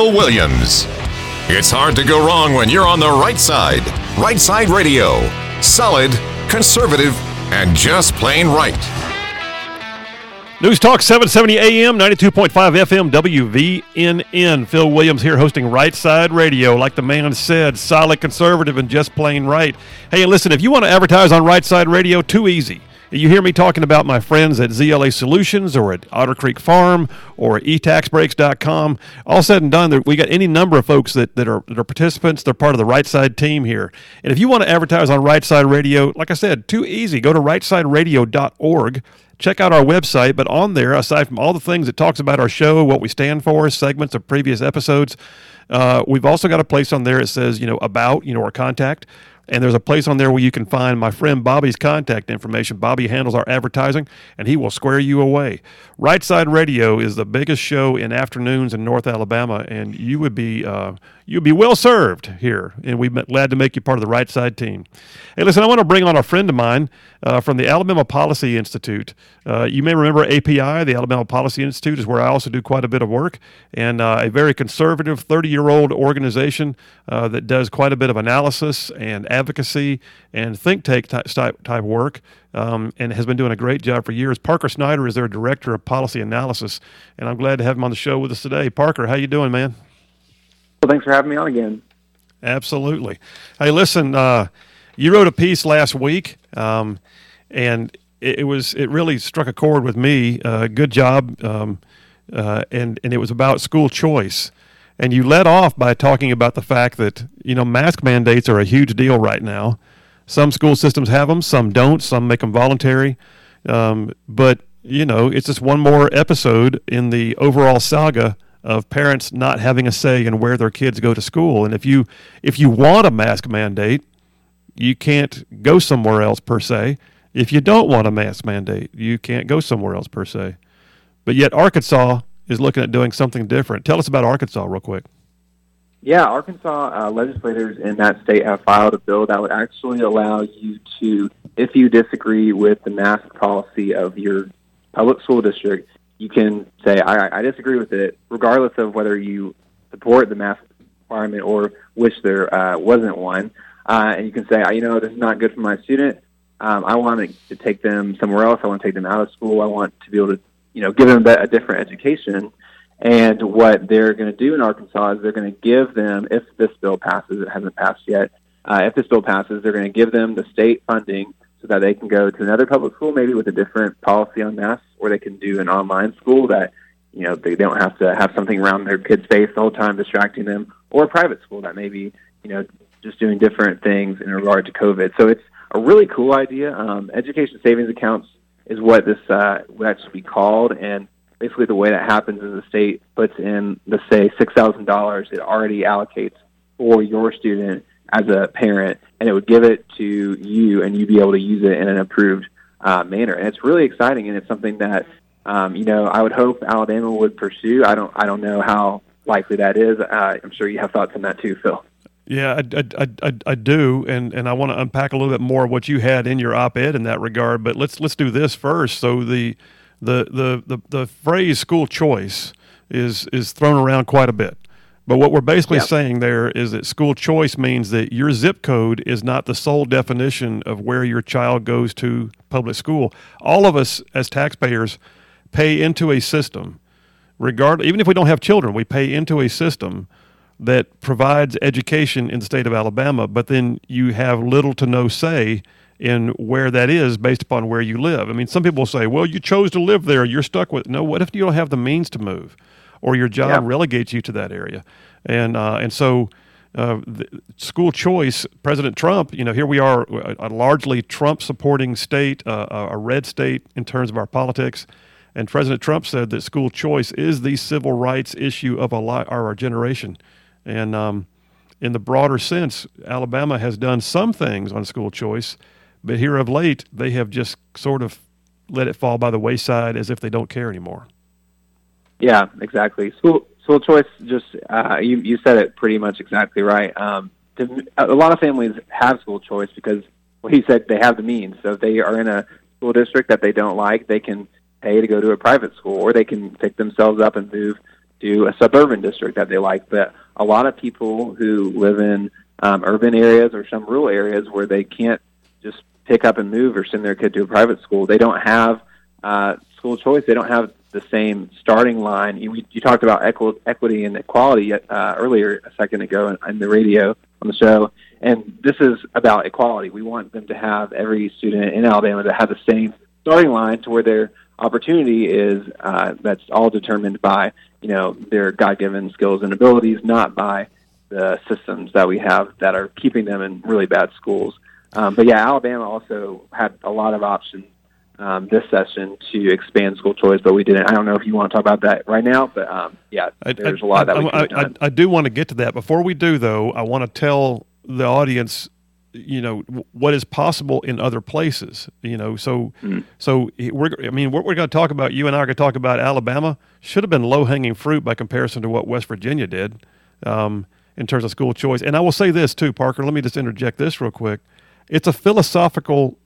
Phil Williams. It's hard to go wrong when you're on the right side. Right Side Radio. Solid, conservative, and just plain right. News Talk 770 AM, 92.5 FM, WVNN. Phil Williams here hosting Right Side Radio. Like the man said, solid conservative and just plain right. Hey, listen, if you want to advertise on Right Side Radio, too easy. You hear me talking about my friends at ZLA Solutions or at Otter Creek Farm or etaxbreaks.com. All said and done, we got any number of folks that, that, are, that are participants. They're part of the Right Side team here. And if you want to advertise on Right Side Radio, like I said, too easy. Go to rightsideradio.org check out our website. But on there, aside from all the things it talks about our show, what we stand for, segments of previous episodes, uh, we've also got a place on there that says, you know, about, you know, our contact. And there's a place on there where you can find my friend Bobby's contact information. Bobby handles our advertising, and he will square you away. Right Side Radio is the biggest show in afternoons in North Alabama, and you would be uh, you'd be well served here. And we're glad to make you part of the Right Side team. Hey, listen, I want to bring on a friend of mine uh, from the Alabama Policy Institute. Uh, you may remember API, the Alabama Policy Institute, is where I also do quite a bit of work, and uh, a very conservative, 30 year old organization uh, that does quite a bit of analysis and advocacy and think tank type, type work. Um, and has been doing a great job for years. Parker Snider is their director of policy analysis, and I'm glad to have him on the show with us today. Parker, how you doing, man? Thanks for having me on again. Absolutely. Hey, listen, uh, you wrote a piece last week, um, and it, it, was it really struck a chord with me. Uh, good job, um, uh, and and it was about school choice. And you led off by talking about the fact that you know mask mandates are a huge deal right now. Some school systems have them, some don't. Some make them voluntary, um, but you know it's just one more episode in the overall saga of parents not having a say in where their kids go to school. And if you if you want a mask mandate, you can't go somewhere else per se. If you don't want a mask mandate, you can't go somewhere else per se. But yet Arkansas is looking at doing something different. Tell us about Arkansas real quick. Yeah, Arkansas uh, legislators in that state have filed a bill that would actually allow you to, if you disagree with the mask policy of your public school district, you can say, I, I disagree with it, regardless of whether you support the mask requirement or wish there uh, wasn't one uh, and you can say, you know, this is not good for my student. Um, I want to take them somewhere else. I want to take them out of school. I want to be able to, you know, give them a different education. And what they're going to do in Arkansas is they're going to give them, if this bill passes, it hasn't passed yet. Uh, if this bill passes, they're going to give them the state funding so that they can go to another public school, maybe with a different policy on masks, or they can do an online school that, you know, they don't have to have something around their kid's face the whole time distracting them, or a private school that maybe, you know, just doing different things in regard to COVID. So it's a really cool idea. Um, education savings accounts is what this uh, would actually be called, and basically the way that happens is the state puts in, let's say, six thousand dollars. It already allocates for your student as a parent, and it would give it to you, and you'd be able to use it in an approved uh, manner. And it's really exciting, and it's something that um, you know I would hope Alabama would pursue. I don't I don't know how likely that is. Uh, I'm sure you have thoughts on that too, Phil. Yeah, I, I, I, I, do, and, and I want to unpack a little bit more what you had in your op-ed in that regard. But let's let's do this first. So the the the the, the phrase school choice is is thrown around quite a bit. But what we're basically yep. saying there is that school choice means that your zip code is not the sole definition of where your child goes to public school. All of us as taxpayers pay into a system, regard even if we don't have children, we pay into a system that provides education in the state of Alabama, but then you have little to no say in where that is based upon where you live. I mean, some people say, well, you chose to live there, you're stuck with. No, what if you don't have the means to move or your job yeah. relegates you to that area? And, uh, and so uh, school choice, President Trump, you know, here we are, a, largely Trump supporting state, uh, a red state in terms of our politics. And President Trump said that school choice is the civil rights issue of a lot, our generation. And um, in the broader sense, Alabama has done some things on school choice, but here of late, they have just sort of let it fall by the wayside as if they don't care anymore. Yeah, exactly. School school choice. Just uh, you you said it pretty much exactly right. Um, a lot of families have school choice because, well, you said they have the means. So if they are in a school district that they don't like, they can pay to go to a private school, or they can pick themselves up and move to a suburban district that they like. But a lot of people who live in um, urban areas or some rural areas where they can't just pick up and move or send their kid to a private school, they don't have uh, school choice. They don't have the same starting line. You, you talked about equi- equity and equality uh, earlier a second ago in, in the radio on the show, and this is about equality. We want them to have every student in Alabama to have the same starting line to where their opportunity is uh, that's all determined by you know their God-given skills and abilities, not by the systems that we have that are keeping them in really bad schools. Um, but yeah, Alabama also had a lot of options um, this session to expand school choice, but we didn't. I don't know if you want to talk about that right now, but um, yeah, there's I, a lot I, that we I, I, I do want to get to that. Before we do, though, I want to tell the audience you know what is possible in other places you know so mm. so we're i mean what we're going to talk about you and i are going to talk about alabama should have been low hanging fruit by comparison to what west virginia did um, in terms of school choice and i will say this too parker let me just interject this real quick it's a philosophical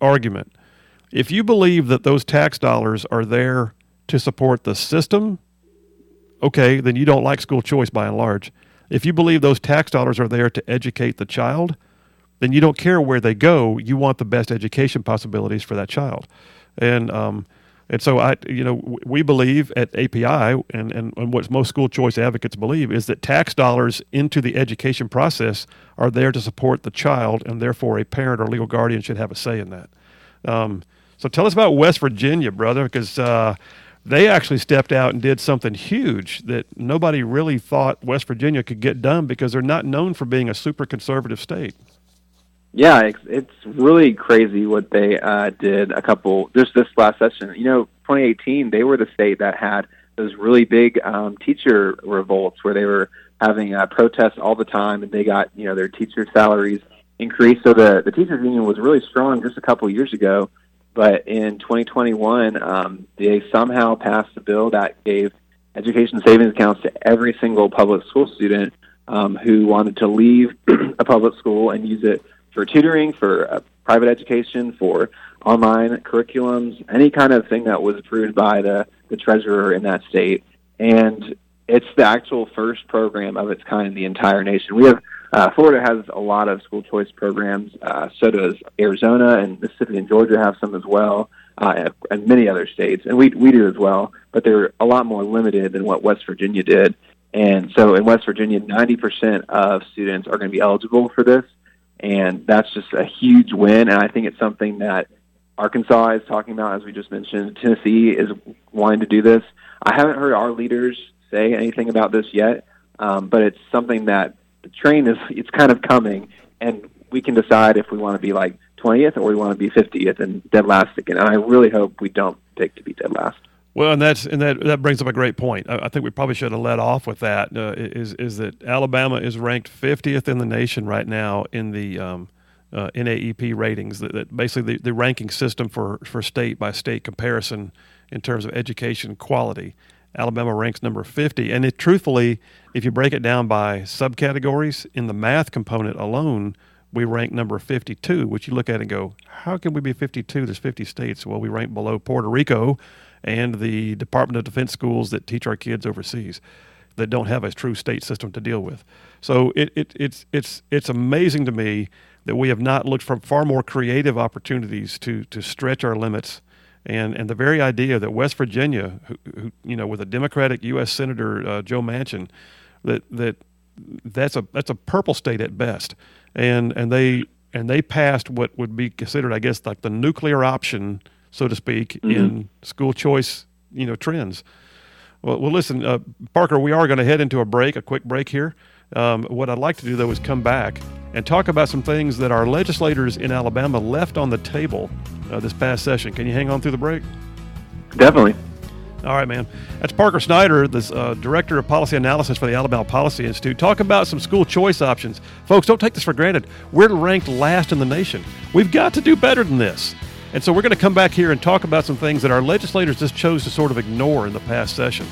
argument if you believe that those tax dollars are there to support the system okay then you don't like school choice by and large if you believe those tax dollars are there to educate the child then you don't care where they go. You want the best education possibilities for that child, and um, and so I, you know, we believe at API, and, and, and what most school choice advocates believe is that tax dollars into the education process are there to support the child, and therefore a parent or legal guardian should have a say in that. Um, so tell us about West Virginia, brother, because uh, they actually stepped out and did something huge that nobody really thought West Virginia could get done because they're not known for being a super conservative state. Yeah, it's, it's really crazy what they uh, did a couple just this last session. You know, 2018 they were the state that had those really big um, teacher revolts where they were having uh, protests all the time, and they got you know their teacher salaries increased. So the the teachers union was really strong just a couple years ago, but in 2021 um, they somehow passed a bill that gave education savings accounts to every single public school student um, who wanted to leave a public school and use it for tutoring, for uh, private education, for online curriculums, any kind of thing that was approved by the, the treasurer in that state. And it's the actual first program of its kind in the entire nation. We have uh, Florida has a lot of school choice programs. Uh, so does Arizona and Mississippi and Georgia have some as well, uh, and many other states, and we we do as well. But they're a lot more limited than what West Virginia did. And so in West Virginia, 90% of students are going to be eligible for this and that's just a huge win. And I think it's something that Arkansas is talking about, as we just mentioned. Tennessee is wanting to do this. I haven't heard our leaders say anything about this yet, um, but it's something that the train is it's kind of coming, and we can decide if we want to be like 20th or we want to be 50th and dead last again. And I really hope we don't pick to be dead last. Well, and that's and that that brings up a great point. I, I think we probably should have led off with that. Uh, is is that Alabama is ranked 50th in the nation right now in the um, uh, NAEP ratings. That, that basically the, the ranking system for for state by state comparison in terms of education quality. Alabama ranks number 50, and it, truthfully, if you break it down by subcategories in the math component alone, we rank number 52. Which you look at and go, how can we be 52? There's 50 states. Well, we rank below Puerto Rico and the Department of Defense schools that teach our kids overseas that don't have a true state system to deal with. So it, it, it's, it's, it's amazing to me that we have not looked for far more creative opportunities to, to stretch our limits. And, and the very idea that West Virginia, who, who you know, with a Democratic U.S. Senator uh, Joe Manchin, that, that that's a that's a purple state at best, and and they and they passed what would be considered, I guess, like the nuclear option so to speak, mm-hmm. in school choice, you know, trends. Well, well listen, uh, Parker, we are going to head into a break, a quick break here. Um, what I'd like to do, though, is come back and talk about some things that our legislators in Alabama left on the table uh, this past session. Can you hang on through the break? Definitely. All right, man. That's Parker Snider, the uh, Director of Policy Analysis for the Alabama Policy Institute. Talk about some school choice options. Folks, don't take this for granted. We're ranked last in the nation. We've got to do better than this. And so we're going to come back here and talk about some things that our legislators just chose to sort of ignore in the past session.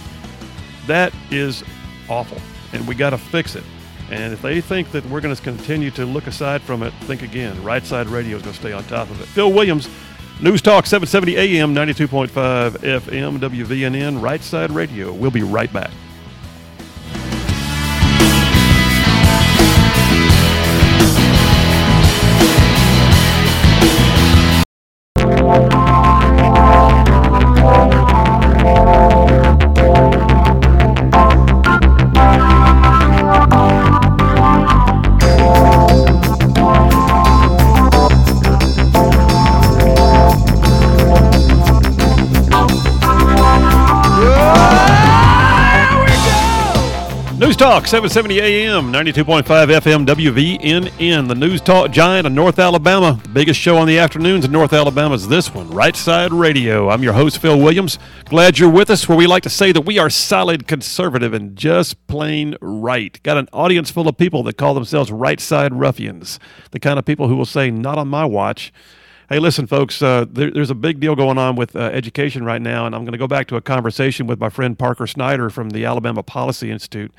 That is awful, and we got to fix it. And if they think that we're going to continue to look aside from it, think again. Right Side Radio is going to stay on top of it. Phil Williams, News Talk 770 AM, 92.5 FM, WVNN, Right Side Radio. We'll be right back. News Talk, 770 AM, 92.5 FM, WVNN, the News Talk giant of North Alabama. The biggest show on the afternoons in North Alabama is this one, Right Side Radio. I'm your host, Phil Williams. Glad you're with us, where we like to say that we are solid conservative and just plain right. Got an audience full of people that call themselves right side ruffians, the kind of people who will say, Not on my watch. Hey, listen, folks, uh, there, there's a big deal going on with uh, education right now, and I'm going to go back to a conversation with my friend Parker Snider from the Alabama Policy Institute.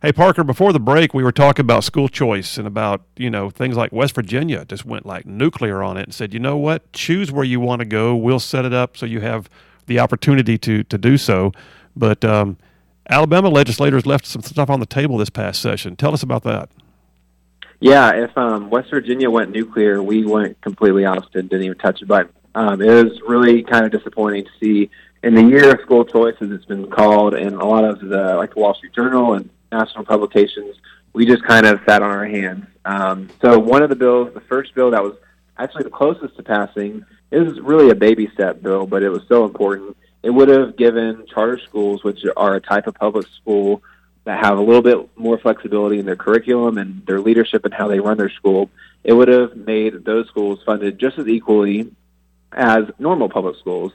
Hey, Parker, before the break, we were talking about school choice and about, you know, things like West Virginia just went like nuclear on it and said, you know what, choose where you want to go. We'll set it up so you have the opportunity to, to do so. But um, Alabama legislators left some stuff on the table this past session. Tell us about that. Yeah, if um, West Virginia went nuclear, we went completely opposite, and didn't even touch a button. Um, it was really kind of disappointing to see in the year of school choice, as it's been called, and a lot of the like the Wall Street Journal and national publications, we just kind of sat on our hands. Um, so one of the bills, the first bill that was actually the closest to passing, is really a baby step bill, but it was so important. It would have given charter schools, which are a type of public school that have a little bit more flexibility in their curriculum and their leadership and how they run their school, it would have made those schools funded just as equally as normal public schools.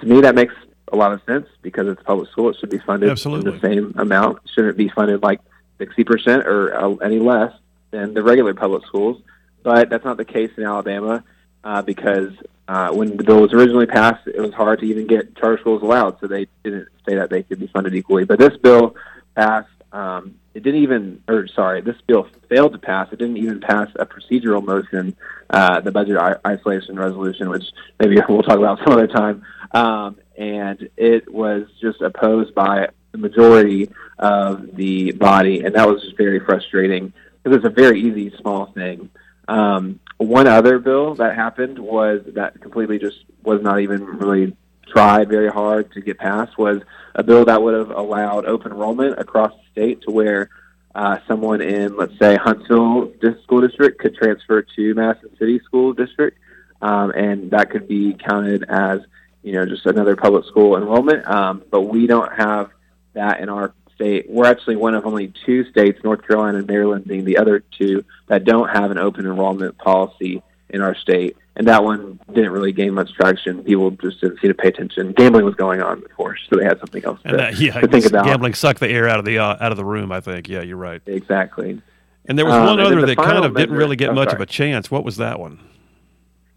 To me, that makes a lot of sense because it's public school. It should be funded Absolutely. in the same amount. It shouldn't be funded like 60% or uh, any less than the regular public schools. But that's not the case in Alabama uh, because uh, when the bill was originally passed, it was hard to even get charter schools allowed, so they didn't say that they could be funded equally. But this bill passed. Um, it didn't even, or sorry, this bill failed to pass. It didn't even pass a procedural motion, uh, the budget isolation resolution, which maybe we'll talk about some other time. Um, and it was just opposed by the majority of the body, and that was just very frustrating because it's a very easy, small thing. Um, one other bill that happened was that completely just was not even really tried very hard to get passed was a bill that would have allowed open enrollment across the state to where uh, someone in, let's say, Huntsville School District could transfer to Madison City School District, um, and that could be counted as, you know, just another public school enrollment. Um, but we don't have that in our state. We're actually one of only two states, North Carolina and Maryland being the other two, that don't have an open enrollment policy in our state and that one didn't really gain much traction. People just didn't seem to pay attention. Gambling was going on, of course, so they had something else to, that, yeah, to think about. Gambling sucked the air out of the uh, out of the room. I think. Yeah, you're right. Exactly. And there was one Um, other the that kind of didn't really get oh, much sorry. of a chance. What was that one?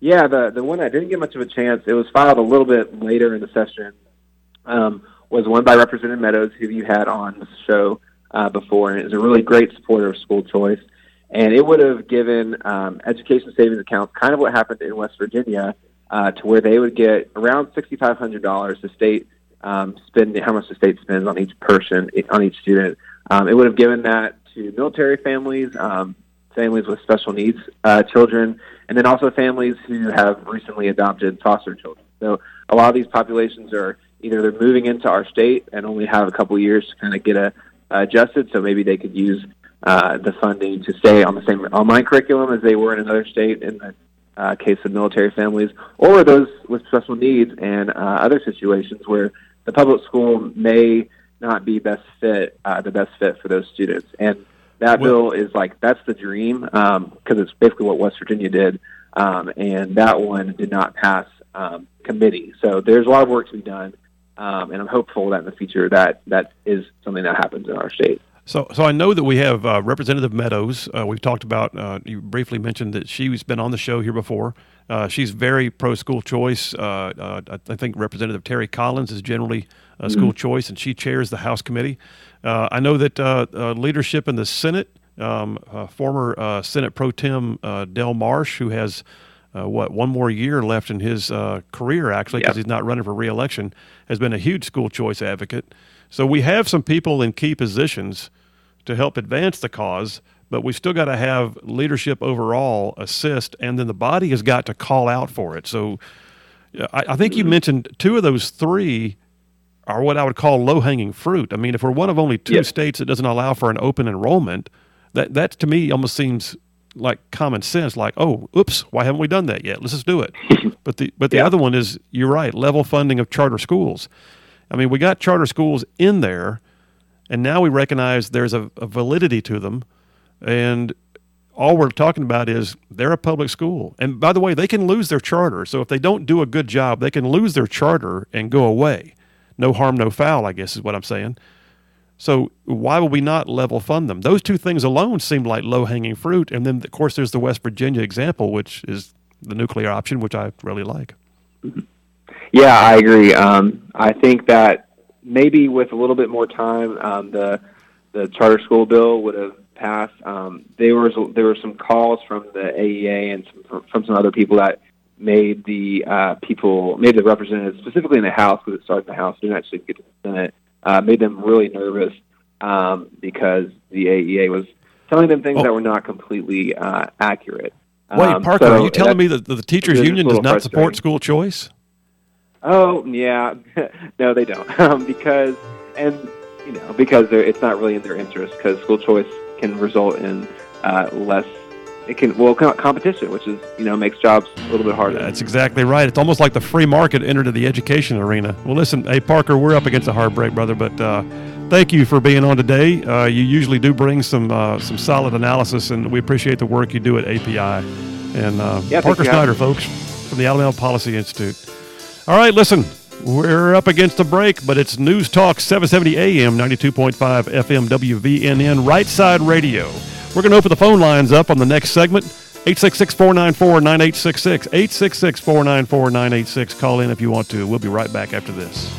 Yeah, the the one that didn't get much of a chance, it was filed a little bit later in the session, um, was one by Representative Meadows, who you had on the show uh, before, and is a really great supporter of school choice. And it would have given um, education savings accounts kind of what happened in West Virginia, uh, to where they would get around sixty five hundred dollars. The state um, spend how much the state spends on each person on each student. Um, it would have given that to military families, um, families with special needs uh, children, and then also families who have recently adopted foster children. So a lot of these populations are either they're moving into our state and only have a couple years to kind of get a, adjusted, so maybe they could use uh, the funding to stay on the same online curriculum as they were in another state in the uh, case of military families, or those with special needs and uh, other situations where the public school may not be best fit, uh, the best fit for those students. And that Well- bill is like that's the dream because it's basically what West Virginia did, um, and that one did not pass um, committee. So there's a lot of work to be done, um, and I'm hopeful that in the future that that is something that happens in our state. So, so I know that we have uh, Representative Meadows. Uh, we've talked about. Uh, you briefly mentioned that she's been on the show here before. Uh, she's very pro school choice. Uh, uh, I think Representative Terri Collins is generally uh, school choice, and she chairs the House committee. Uh, I know that uh, uh, leadership in the Senate, um, uh, former uh, Senate Pro Tem uh, Del Marsh, who has uh, what one more year left in his uh, career actually because Yep. he's not running for reelection, has been a huge school choice advocate. So we have some people in key positions to help advance the cause, but we've still got to have leadership overall assist, and then the body has got to call out for it. So I, I think you mm-hmm. mentioned two of those three are what I would call low hanging fruit. I mean, if we're one of only two Yeah. states that doesn't allow for an open enrollment, that that to me almost seems like common sense. Like, oh, oops, why haven't we done that yet? Let's just do it. but the but the other one is you're right, level funding of charter schools. I mean, we got charter schools in there, and now we recognize there's a, a validity to them, and all we're talking about is they're a public school. And by the way, they can lose their charter. So if they don't do a good job, they can lose their charter and go away. No harm, no foul, I guess is what I'm saying. So why would we not level fund them? Those two things alone seem like low hanging fruit. And then, of course, there's the West Virginia example, which is the nuclear option, which I really like. Yeah, I agree. Um, I think that maybe with a little bit more time, um, the the charter school bill would have passed. Um, there was there were some calls from the AEA and some, from some other people that made the uh, people, made the representatives, specifically in the House, because it started in the House, didn't actually get to the Senate, uh, made them really nervous um, because the AEA was telling them things oh. that were not completely uh, accurate. Wait, um, Parker, so are you telling me that the teachers union does not support school choice? Oh yeah, no, they don't um, because and you know because it's not really in their interest because school choice can result in uh, less. It can well competition, which is you know makes jobs a little bit harder. That's exactly right. It's almost like the free market entered the education arena. Well, listen, hey Parker, we're up against a hard break, brother, but. Uh, thank you for being on today. Uh, you usually do bring some uh, some solid analysis, and we appreciate the work you do at API. And uh, yeah, Parker Snider, folks, from the Alabama Policy Institute. All right, listen, we're up against a break, but it's News Talk 770 AM, 92.5 FM, WVNN, Right Side Radio. We're going to open the phone lines up on the next segment. 866 494 9866. 866 494 9866. Call in if you want to. We'll be right back after this.